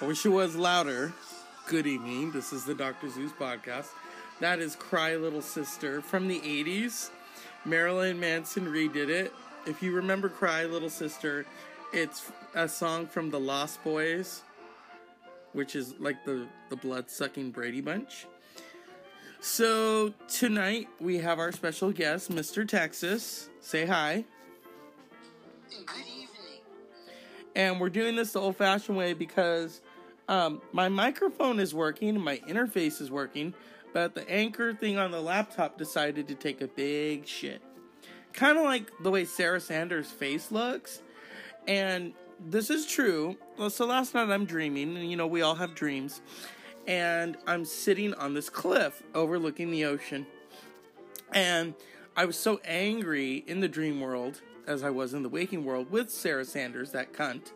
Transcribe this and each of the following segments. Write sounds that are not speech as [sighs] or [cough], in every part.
I wish it was louder. Good evening. This is the Dr. Zeus podcast. That is Cry Little Sister from the 80s. Marilyn Manson redid it. If you remember Cry Little Sister, it's a song from the Lost Boys, which is like the, the blood sucking Brady Bunch. So tonight we have our special guest, Mr. Texas. Say hi. Good evening. And we're doing this the old fashioned way because um, my microphone is working, my interface is working, but the anchor thing on the laptop decided to take a big shit. Kind of like the way Sarah Sanders' face looks. And this is true. So last night I'm dreaming, and you know, we all have dreams. And I'm sitting on this cliff overlooking the ocean. And I was so angry in the dream world as I was in the waking world with Sarah Sanders, that cunt,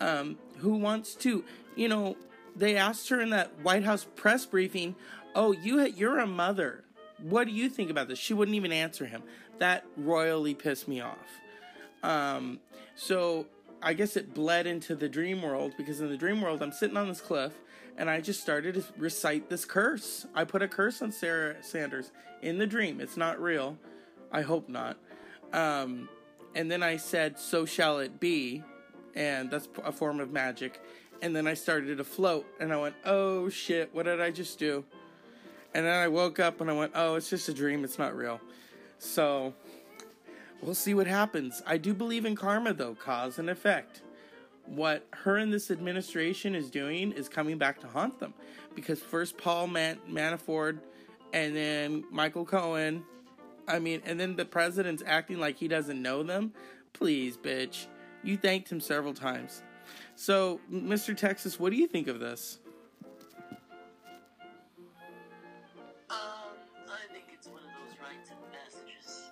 um, who wants to, you know, they asked her in that White House press briefing, "Oh, you you're a mother. What do you think about this?" She wouldn't even answer him. That royally pissed me off. Um, so I guess it bled into the dream world because in the dream world I'm sitting on this cliff and I just started to recite this curse. I put a curse on Sarah Sanders in the dream. It's not real. I hope not. Um, and then I said, "So shall it be," and that's a form of magic. And then I started to float, and I went, "Oh shit! What did I just do?" And then I woke up and I went, "Oh, it's just a dream. It's not real." So we'll see what happens. I do believe in karma, though, cause and effect. What her and this administration is doing is coming back to haunt them, because first Paul Man- Manafort, and then Michael Cohen. I mean, and then the president's acting like he doesn't know them. Please, bitch. You thanked him several times. So, Mr. Texas, what do you think of this? Um, I think it's one of those rites of passages.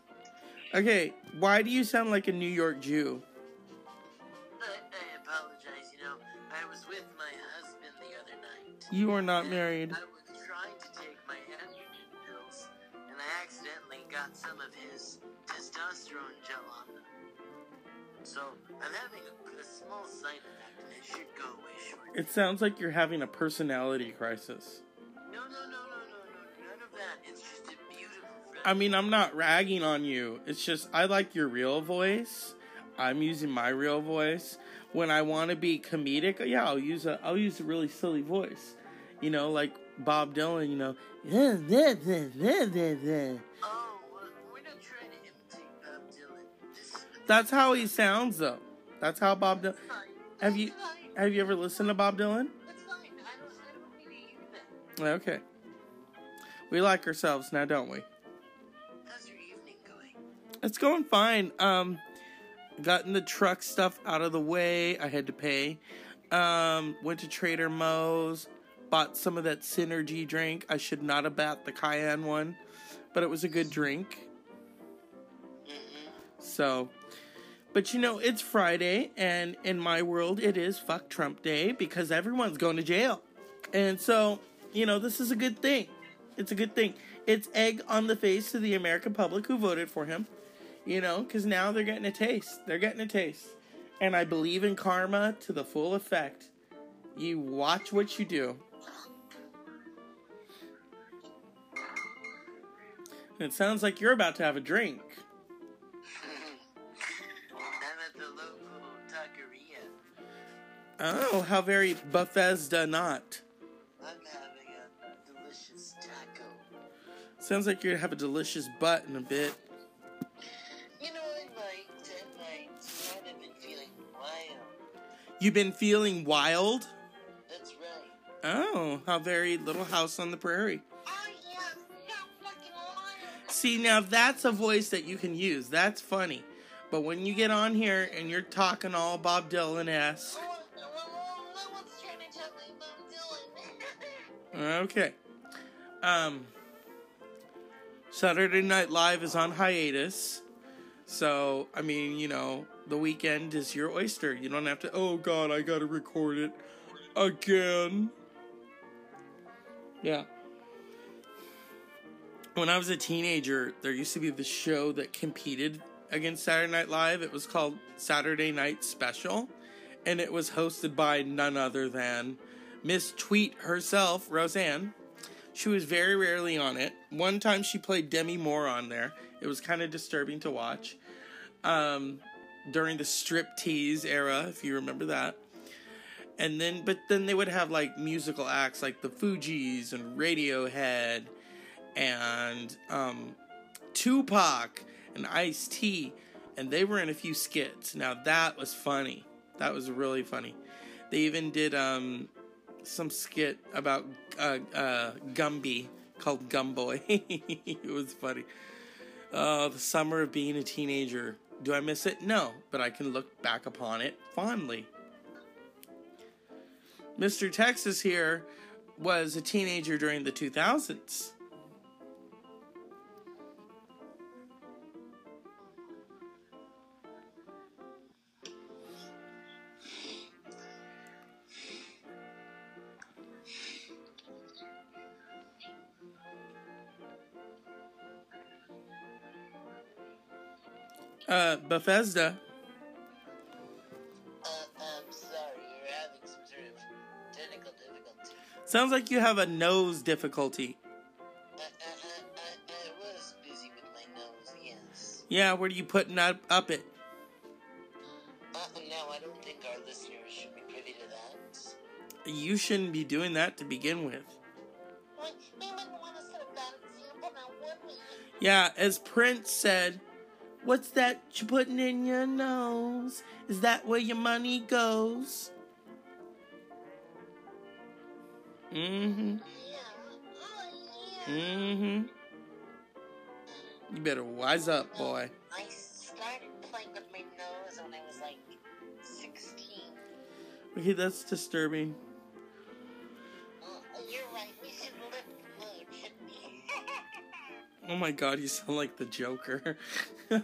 Okay, why do you sound like a New York Jew? I, I apologize, you know, I was with my husband the other night. You are not married. I was trying to take my androgen pills, and I accidentally got some of his testosterone gel on them. So, I'm having a, it should go away shortly. It sounds like you're having a personality crisis. No, no, no, no, no, no, none of that. It's just a beautiful friend. I mean, I'm not ragging on you. It's just I like your real voice. I'm using my real voice. When I want to be comedic, yeah, I'll use a I'll use a really silly voice. You know, like Bob Dylan, you know. Oh, well, we're not trying to imitate Bob Dylan. This That's how he sounds though. That's how Bob Dylan. Have you have you ever listened to Bob Dylan? That's fine. I don't, I don't need to hear that. Okay. We like ourselves now, don't we? How's your evening going? It's going fine. Um, gotten the truck stuff out of the way. I had to pay. Um, went to Trader Moe's. Bought some of that Synergy drink. I should not have bought the Cayenne one, but it was a good drink. So, but you know, it's Friday, and in my world, it is fuck Trump Day because everyone's going to jail. And so, you know, this is a good thing. It's a good thing. It's egg on the face to the American public who voted for him, you know, because now they're getting a taste. They're getting a taste. And I believe in karma to the full effect. You watch what you do. It sounds like you're about to have a drink. Oh, how very Bethesda not. I'm having a, delicious taco. Sounds like you're gonna have a delicious butt in a bit. You know, I might, I might. I've been feeling wild. You've been feeling wild? That's right. Oh, how very little house on the prairie. Oh, yeah, stop fucking lying. See, now that's a voice that you can use. That's funny. But when you get on here and you're talking all Bob Dylan esque, well, well, no one's trying to tell me about Dylan. [laughs] okay. Um, Saturday Night Live is on hiatus. So, I mean, you know, the weekend is your oyster. You don't have to, oh god, I gotta record it again. Yeah. When I was a teenager, there used to be this show that competed against Saturday Night Live. It was called Saturday Night Special. and it was hosted by none other than Miss Tweet herself, Roseanne. She was very rarely on it. One time she played Demi Moore on there. It was kind of disturbing to watch. Um, during the strip tease era, if you remember that. And then, but then they would have like musical acts like the Fugees and Radiohead and um, Tupac and Ice T, and they were in a few skits. Now that was funny. That was really funny. They even did um, some skit about uh, uh, Gumby called Gumboy. [laughs] it was funny. Uh, the summer of being a teenager. Do I miss it? No, but I can look back upon it fondly. Mr. Texas here was a teenager during the 2000s. Uh, Bethesda. Uh, I'm sorry, you're having some sort of technical difficulty. Sounds like you have a nose difficulty. I, I, I, I, was busy with my nose, yes. Yeah, where are you putting up, up it? Uh, now, I don't think our listeners should be privy to that. You shouldn't be doing that to begin with. We, we wouldn't want to set a bad example now, would we? Yeah, as Prince said, What's that you're putting in your nose? Is that where your money goes? Mm-hmm. Mm-hmm. You better wise up, boy. I started playing with my nose when I was like 16. Okay, that's disturbing. Oh my god, you sound like the Joker. [laughs]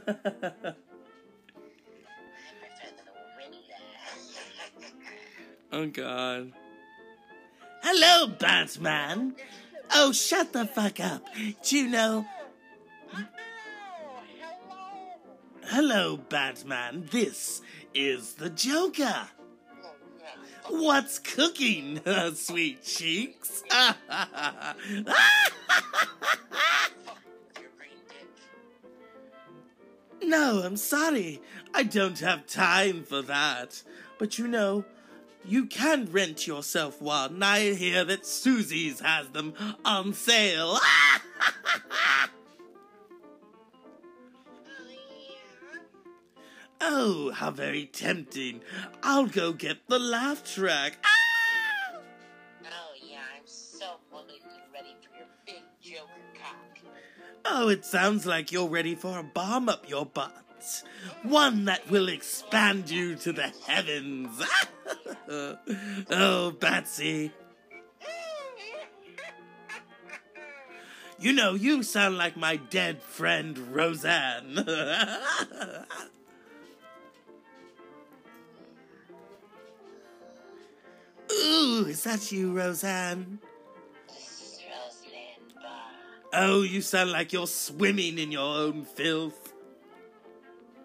Oh god. Hello, Batman. Oh, shut the fuck up. Do you know? Hello. Batman. This is the Joker. What's cooking, [laughs] sweet cheeks? [laughs] no, I'm sorry. I don't have time for that. But you know, you can rent yourself one. I hear that Susie's has them on sale. [laughs] Oh, how very tempting. I'll go get the laugh track. Ah! Oh, it sounds like you're ready for a bomb up your butt. One that will expand you to the heavens. [laughs] oh, Batsy. You know, you sound like my dead friend Roseanne. [laughs] Ooh, is that you, Roseanne? Oh, you sound like you're swimming in your own filth.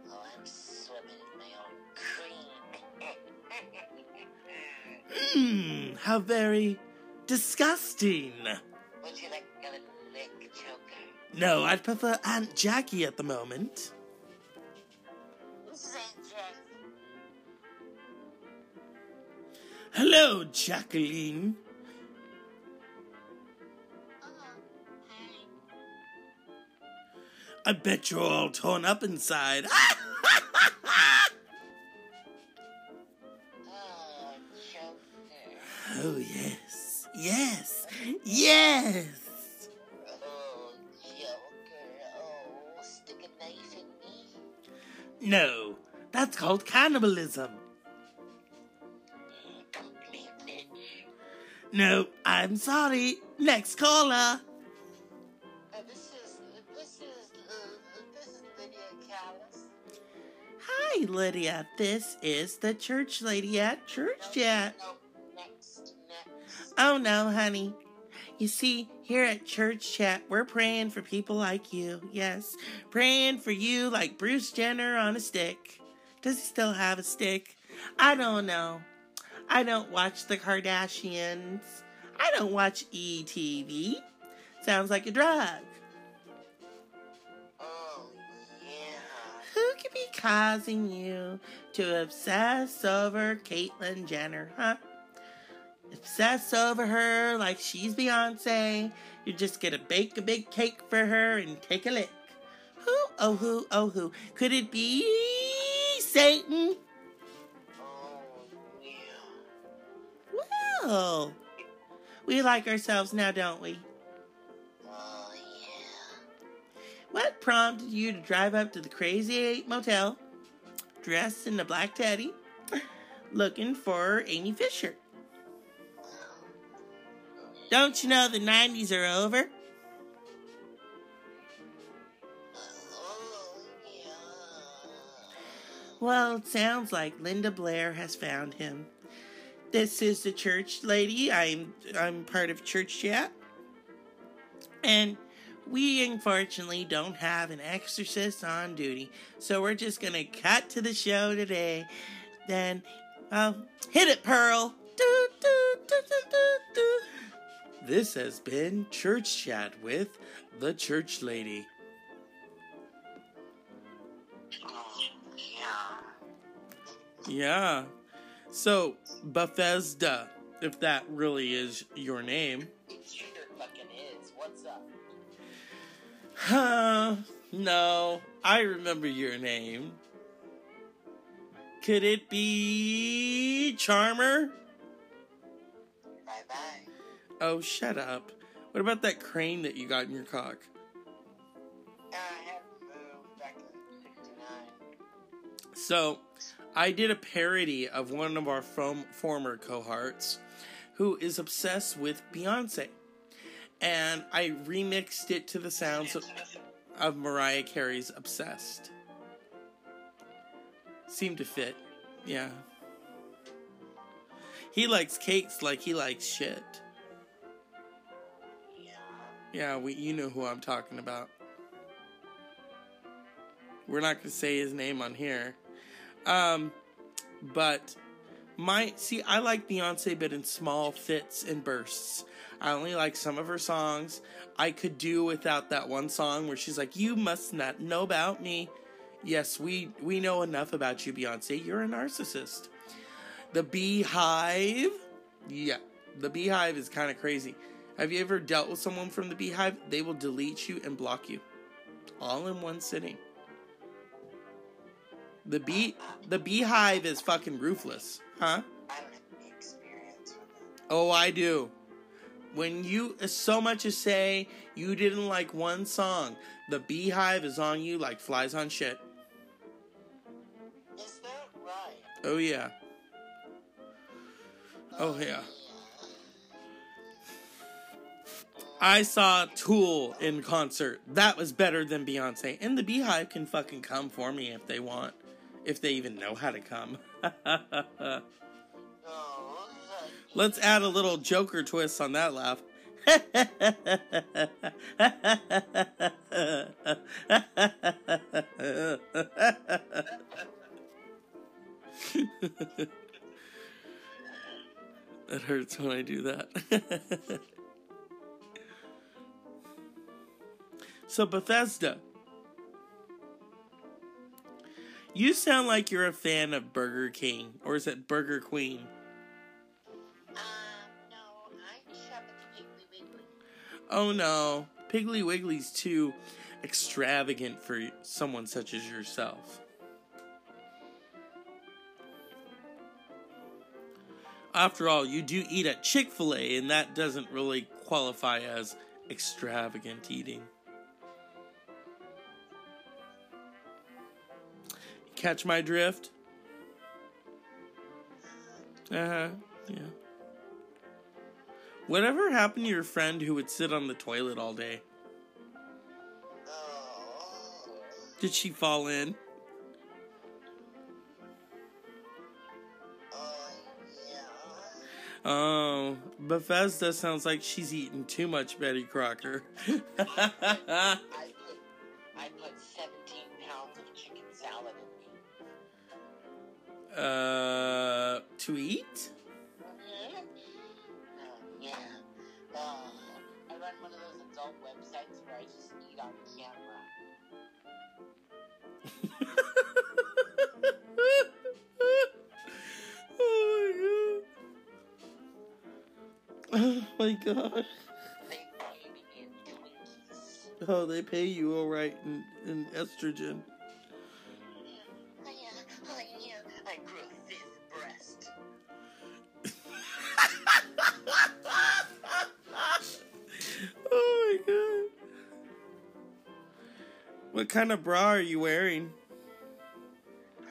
Oh, I'm swimming in my own cream. Hmm, how very disgusting. Would you like a lick, Joker? No, I'd prefer Aunt Jackie at the moment. This is Aunt Jackie. Hello, Jacqueline. I bet you're all torn up inside. Oh, [laughs] oh, yes. Yes. Yes. Oh, Joker. Oh, stick a knife in me. No, that's called cannibalism. No, I'm sorry. Next caller. Lydia. This is the church lady at Church Chat. Next, next. Oh no, honey. You see, here at Church Chat, we're praying for people like you. Yes, praying for you like Bruce Jenner on a stick. Does he still have a stick? I don't know. I don't watch the Kardashians. I don't watch ETV. Sounds like a drug. Causing you to obsess over Caitlyn Jenner, huh? Obsess over her like she's Beyonce. You're just gonna bake a big cake for her and take a lick. Who, oh who, oh who? Could it be Satan? Oh, yeah. Well, we like ourselves now, don't we? What prompted you to drive up to the Crazy Eight Motel, dressed in a black teddy, looking for Amy Fisher? Don't you know the 90s are over? Well, it sounds like Linda Blair has found him. This is the church lady. I'm I'm part of church chat. And we unfortunately don't have an exorcist on duty. So we're just gonna cut to the show today. Then well, hit it, Pearl. Do, do, do. This has been Church Chat with the Church Lady. Yeah. Yeah. So, Bethesda, if that really is your name. Huh? No, I remember your name. Could it be Charmer? Bye bye. Oh, shut up. What about that crane that you got in your cock? Uh, I haven't moved back in 69. So, I did a parody of one of our from, former cohorts who is obsessed with Beyonce. And I remixed it to the sounds of, of Mariah Carey's Obsessed. Seemed to fit. Yeah. He likes cakes like he likes shit. Yeah. Yeah, we you know who I'm talking about. We're not gonna say his name on here. Um but my see I like Beyonce but in small fits and bursts. I only like some of her songs. I could do without that one song where she's like, You must not know about me. Yes, we we know enough about you, Beyonce. You're a narcissist. The Beehive. Yeah, the Beehive is kind of crazy. Have you ever dealt with someone from the Beehive? They will delete you and block you, all in one sitting. The bee, the Beehive is fucking ruthless, huh? I don't have any experience with it. Oh, I do. When you so much as say you didn't like one song, the Beehive is on you like flies on shit. Is that right? Oh yeah. Oh yeah. I saw Tool in concert. That was better than Beyonce. And the Beehive can fucking come for me if they want. If they even know how to come. [laughs] [laughs] Let's add a little Joker twist on that laugh. [laughs] It hurts when I do that. [laughs] so, Bethesda. You sound like you're a fan of Burger King, or is it Burger Queen? um, no, I shop at the Piggly Wiggly. Oh no, Piggly Wiggly's too extravagant for someone such as yourself. After all, you do eat at Chick fil A, and that doesn't really qualify as extravagant eating. Catch my drift? Uh huh, yeah. Whatever happened to your friend who would sit on the toilet all day? Did she fall in? Oh, Bethesda sounds like she's eating too much Betty Crocker. [laughs] I me. to eat? Oh, yeah. Uh, uh, I run one of those adult websites where I just eat on camera. [laughs] oh my god. They pay me in Twinkies. Oh, they pay you all right in, in estrogen. Kind of bra are you wearing? [laughs]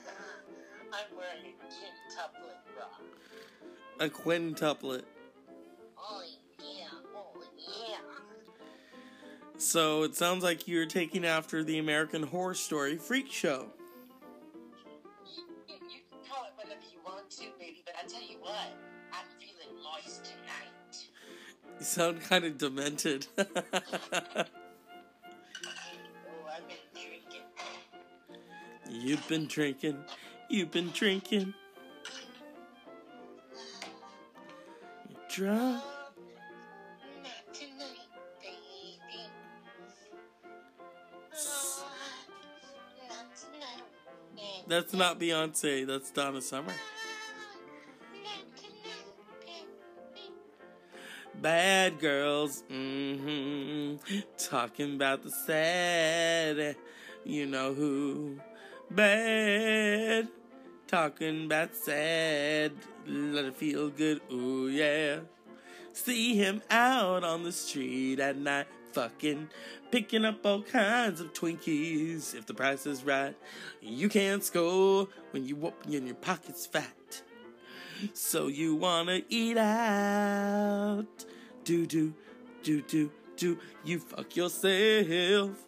I'm wearing a quintuplet bra. A quintuplet. Oh, yeah. Oh, yeah. So it sounds like you're taking after the American Horror Story freak show. You, you, you can call it whatever you want to, baby, but I tell you what, I'm feeling moist tonight. You sound kind of demented. [laughs] You've been drinking. You've been drinking. You're drunk. That's not Beyonce. That's Donna Summer. Bad girls. hmm Talking about the sad. You know who. Bad. Talking about sad. Let it feel good. Ooh, yeah. See him out on the street at night, fucking picking up all kinds of Twinkies. If the price is right, you can't score when you when your pocket's fat. So you wanna eat out? Do do do do do. You fuck yourself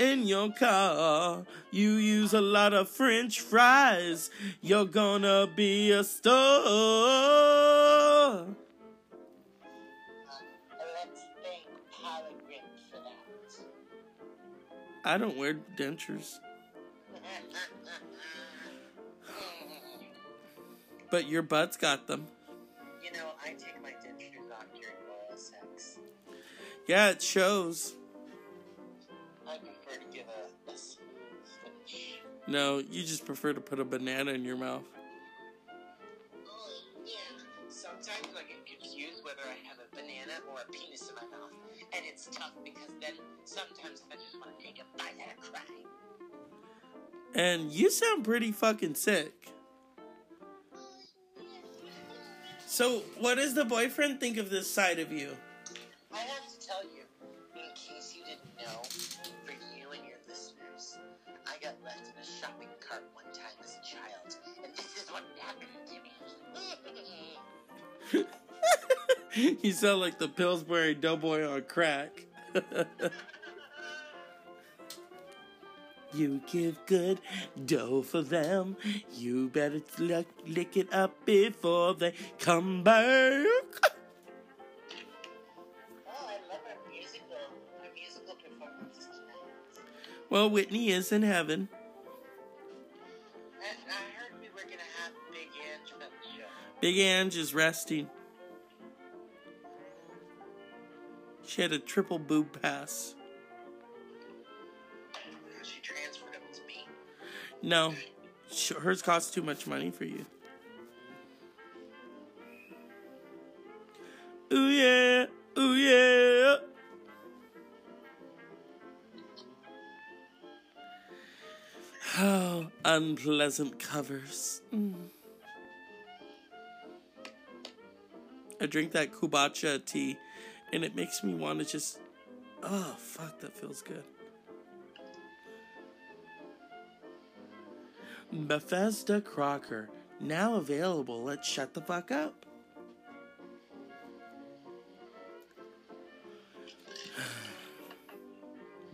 in your car. You use a lot of French fries. You're gonna be a star. Uh, let's thank Peregrine for that. I don't wear dentures, but your butt's got them. you know, I take my dentures off during oral sex. Yeah, it shows. No, you just prefer to put a banana in your mouth. Oh, yeah. Sometimes I get confused whether I have a banana or a penis in my mouth. And it's tough because then sometimes I just want to take a bite and cry. And you sound pretty fucking sick. So, what does the boyfriend think of this side of you? [laughs] you sound like the Pillsbury Doughboy on crack. [laughs] you give good dough for them. You better lick, lick it up before they come back. Oh, I love our musical, our musical performances tonight. Well, Whitney is in heaven. I, I heard we were gonna have Big Ange on the show. Big Ange is resting. She had a triple boob pass. She transferred them to me. No, hers costs too much money for you. Ooh yeah, ooh yeah. Oh, unpleasant covers. Mm. I drink that kombucha tea, and it makes me want to just. Oh, fuck, that feels good. Bethesda Crocker, now available let's Shut the Fuck Up. [sighs]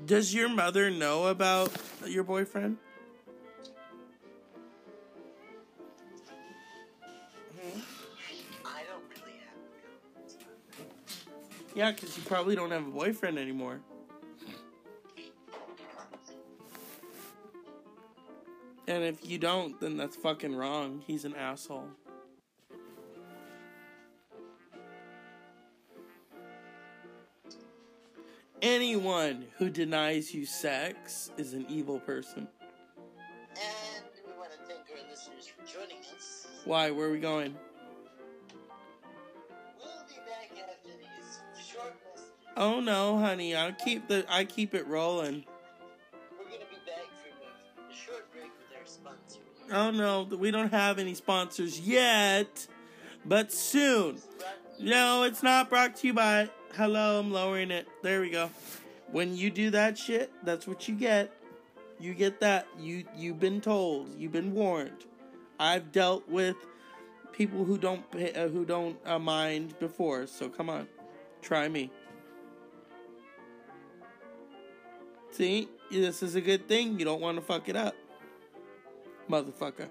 Does your mother know about your boyfriend? Yeah, because you probably don't have a boyfriend anymore. And if you don't, then that's fucking wrong. He's an asshole. Anyone who denies you sex is an evil person. And we want to thank our listeners for joining us. Why? Where are we going? Oh no, honey. I keep the I keep it rolling. We're to be back from a, a short break with our sponsor. Oh no, we don't have any sponsors yet, but soon. No, it's not brought to you by. Hello, I'm lowering it. There we go. When you do that shit, that's what you get. You get that. You you've been told. You've been warned. I've dealt with people who don't pay, uh, who don't uh, mind before. So come on, try me. See, this is a good thing. You don't want to fuck it up, motherfucker.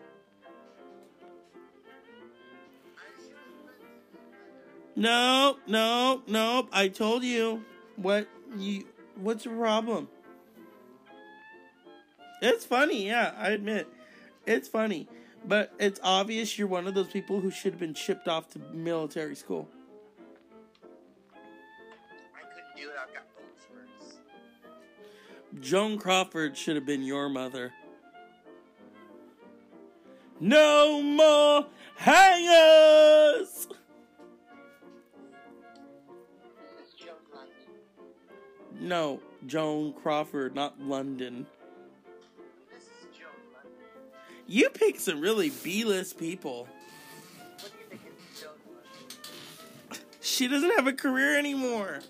No, no, no. I told you what you. What's your problem? It's funny, yeah. I admit, it's funny, but it's obvious you're one of those people who should have been shipped off to military school. Joan Crawford should have been your mother. No more hangers. No, Joan Crawford, not London. You pick some really people. Think of Joan She doesn't have a career anymore.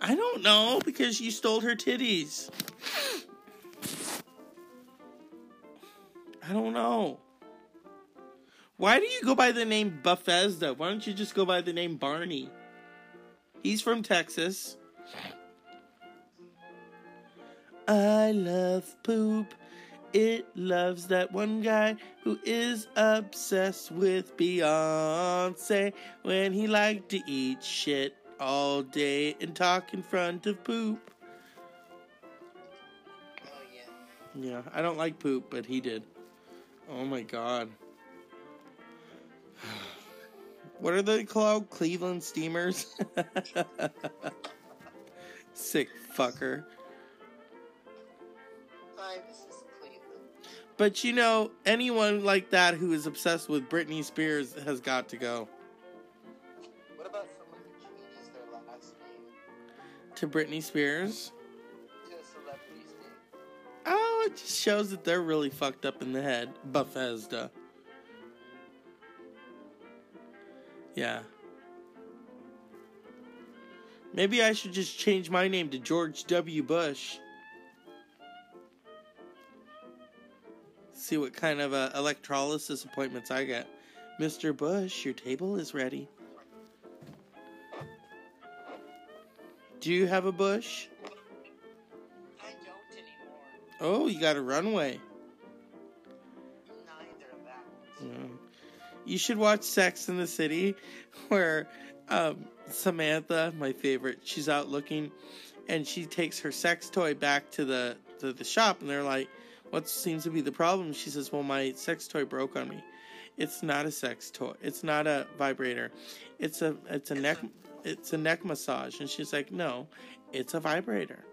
I don't know because you stole her titties. I don't know. Why do you go by the name Bethesda? Why don't you just go by the name Barney? He's from Texas. I love poop. It loves that one guy who is obsessed with Beyonce when he liked to eat shit all day and talk in front of poop. Oh, yeah. Yeah, I don't like poop, but he did. Oh my god. [sighs] What are they called? Cleveland Steamers? [laughs] Sick fucker. Hi, this Cleveland. But you know, anyone like that who is obsessed with Britney Spears has got to go. To Britney Spears? Oh, it just shows that they're really fucked up in the head. Bethesda. Yeah. Maybe I should just change my name to George W. Bush. See what kind of uh, electrolysis appointments I get. Mr. Bush, your table is ready. Do you have a bush? I don't anymore. Oh, you got a runway. Neither of that. Yeah. You should watch Sex in the City, [laughs] where um, Samantha, my favorite, she's out looking, and she takes her sex toy back to the to the shop, and they're like, "What seems to be the problem?" She says, "Well, my sex toy broke on me. It's not a sex toy. It's not a vibrator. It's a it's a neck it's a neck massage." And she's like, "No, it's a vibrator."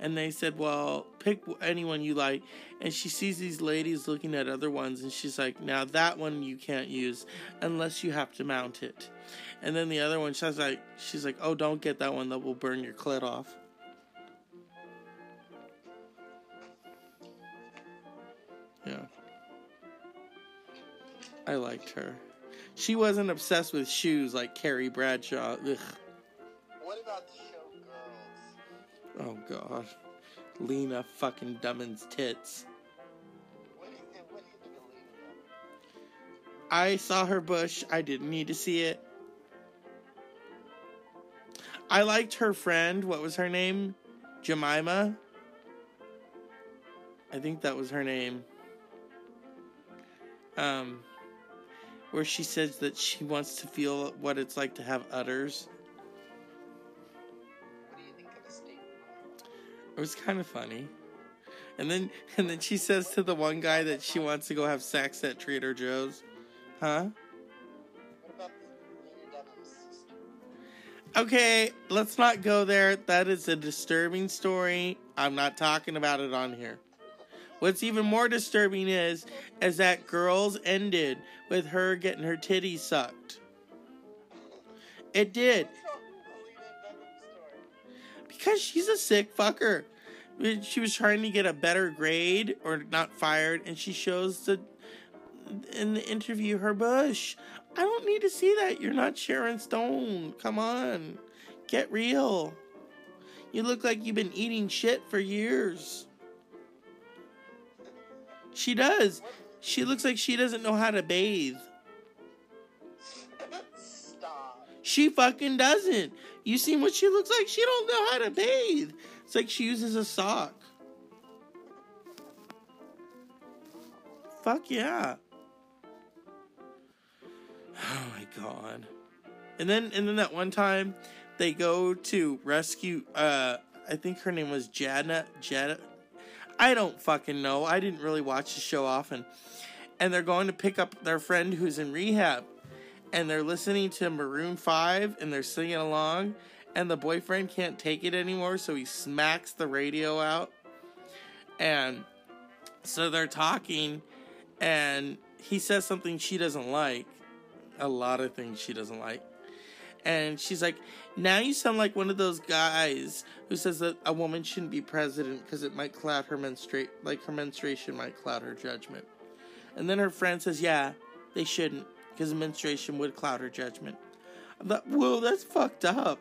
and they said, "Well, pick anyone you like." And she sees these ladies looking at other ones, and she's like, "Now that one you can't use unless you have to mount it." And then the other one, she's like, "She's like, oh, don't get that one. That will burn your clit off." Yeah, I liked her. She wasn't obsessed with shoes like Carrie Bradshaw. Ugh. What about the show Girls? Oh god. Lena fucking Dunham's tits. What do you think? What do you think of Lena? I saw her bush. I didn't need to see it. I liked her friend. What was her name? Jemima? I think that was her name. Um, where she says that she wants to feel what it's like to have udders. What do you think of the statement? It was kind of funny. And then [laughs] and then she says to the one guy that she wants to go have sex at Trader Joe's. Huh? What about Dunham's sister? Okay, let's not go there. That is a disturbing story. I'm not talking about it on here. What's even more disturbing is is that girls ended with her getting her titties sucked. It did. Because she's a sick fucker. She was trying to get a better grade or not fired, and she shows the in the interview her bush. I don't need to see that. You're not Sharon Stone. Come on. Get real. You look like you've been eating shit for years. She does. She looks like she doesn't know how to bathe. Stop. She fucking doesn't. You seen what she looks like? She don't know how to bathe. It's like she uses a sock. Fuck yeah. Oh my god. And then and then that one time they go to rescue uh I think her name was Jadna Jad I don't fucking know. I didn't really watch the show often. And they're going to pick up their friend who's in rehab. And they're listening to Maroon 5 and they're singing along. And the boyfriend can't take it anymore so he smacks the radio out. And so they're talking. And he says something she doesn't like. A lot of things she doesn't like and she's like now you sound like one of those guys who says that a woman shouldn't be president because it might cloud her menstruate like her menstruation might cloud her judgment and then her friend says yeah they shouldn't because menstruation would cloud her judgment. I'm like, whoa, that's fucked up.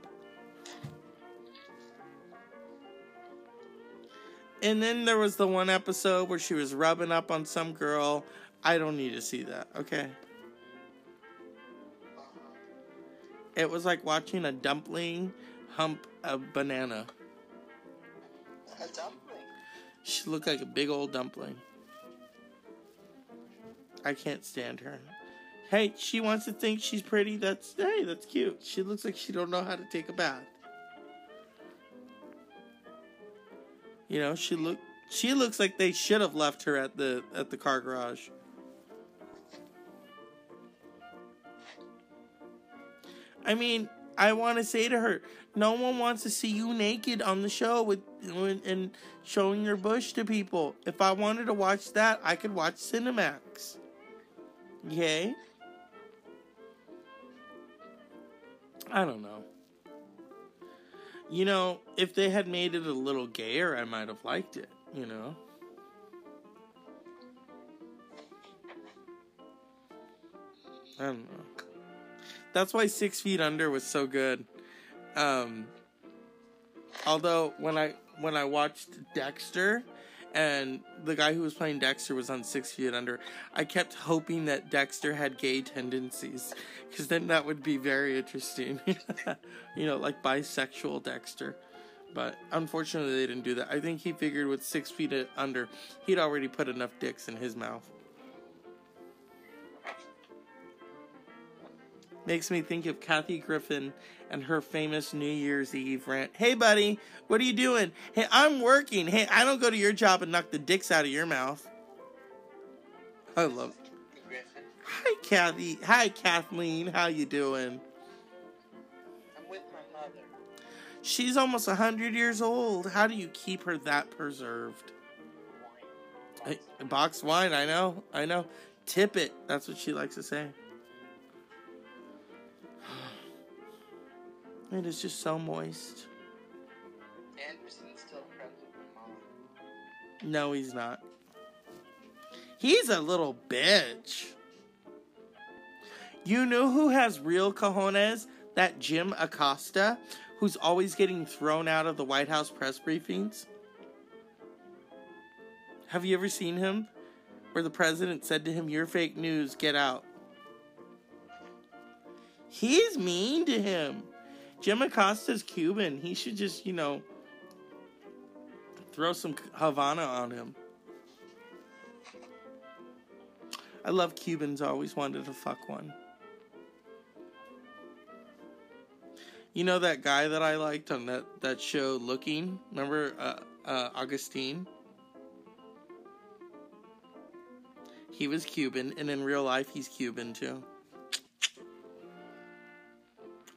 And then there was the one episode where she was rubbing up on some girl. I don't need to see that, okay? It was like watching a dumpling hump a banana. A dumpling. She looked like a big old dumpling. I can't stand her. Hey, she wants to think she's pretty. That's hey, that's cute. She looks like she don't know how to take a bath. You know, she look she looks like they should have left her at the at the car garage. I mean, I want to say to her, no one wants to see you naked on the show with and showing your bush to people. If I wanted to watch that, I could watch Cinemax. Yay. I don't know. You know, if they had made it a little gayer, I might have liked it, you know? I don't know. That's why Six Feet Under was so good. Um, although when I when I watched Dexter, and the guy who was playing Dexter was on Six Feet Under, I kept hoping that Dexter had gay tendencies, because then that would be very interesting. [laughs] you know, like bisexual Dexter. But unfortunately, they didn't do that. I think he figured with Six Feet Under, he'd already put enough dicks in his mouth. Makes me think of Kathy Griffin and her famous New Year's Eve rant. Hey, buddy, what are you doing? Hey, I'm working. Hey, I don't go to your job and knock the dicks out of your mouth. I love. Griffin. Hi, Kathy. Hi, Kathleen. How you doing? I'm with my mother. She's almost hundred years old. How do you keep her that preserved? Wine. Hey, box wine. I know. I know. Tip it. That's what she likes to say. It is just so moist. Anderson's still friends with my mom. No, he's not. He's a little bitch. You know who has real cojones? That Jim Acosta, who's always getting thrown out of the White House press briefings. Have you ever seen him? Where the president said to him, You're fake news, get out. He's mean to him. Jim Acosta's Cuban. He should just, you know, throw some Havana on him. I love Cubans. I always wanted to fuck one. You know that guy that I liked on that, that show, Looking? Remember uh, uh, Augustine? He was Cuban, and in real life, he's Cuban too.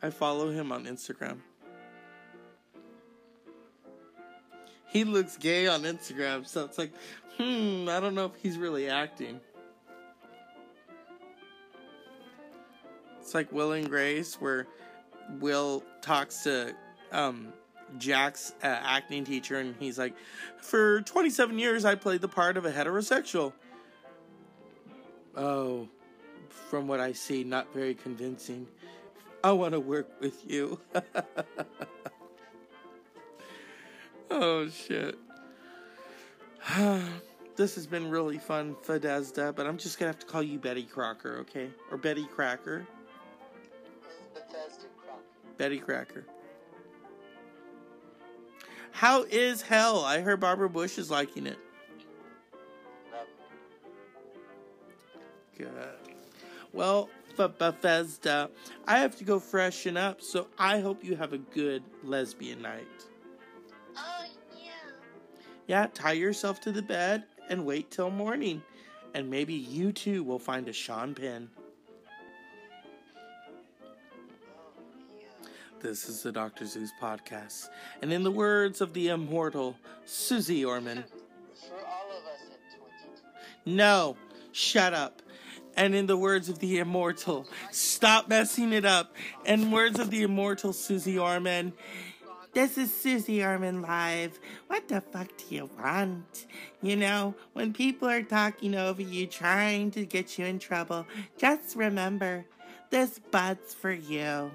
I follow him on Instagram. He looks gay on Instagram, so it's like, hmm, I don't know if he's really acting. It's like Will and Grace, where Will talks to um, Jack's uh, acting teacher, and he's like, For 27 years, I played the part of a heterosexual. Oh, from what I see, not very convincing. I want to work with you. [laughs] oh, shit. [sighs] this has been really fun, Fadezda, but I'm just going to have to call you Betty Crocker, okay? Or Betty Cracker. Betty Cracker. How is hell? I heard Barbara Bush is liking it. Good. Well, but Bethesda, I have to go freshen up, so I hope you have a good lesbian night. Oh, yeah. Yeah, tie yourself to the bed and wait till morning. And maybe you too will find a Sean Penn. Oh, yeah. This is the Dr. Zeus podcast. And in the words of the immortal Suze Orman, For all of us at 22. no, shut up. And in the words of the immortal, stop messing it up. And words of the immortal Suze Orman, this is Suze Orman live. What the fuck do you want? You know, when people are talking over you, trying to get you in trouble, just remember this bud's for you.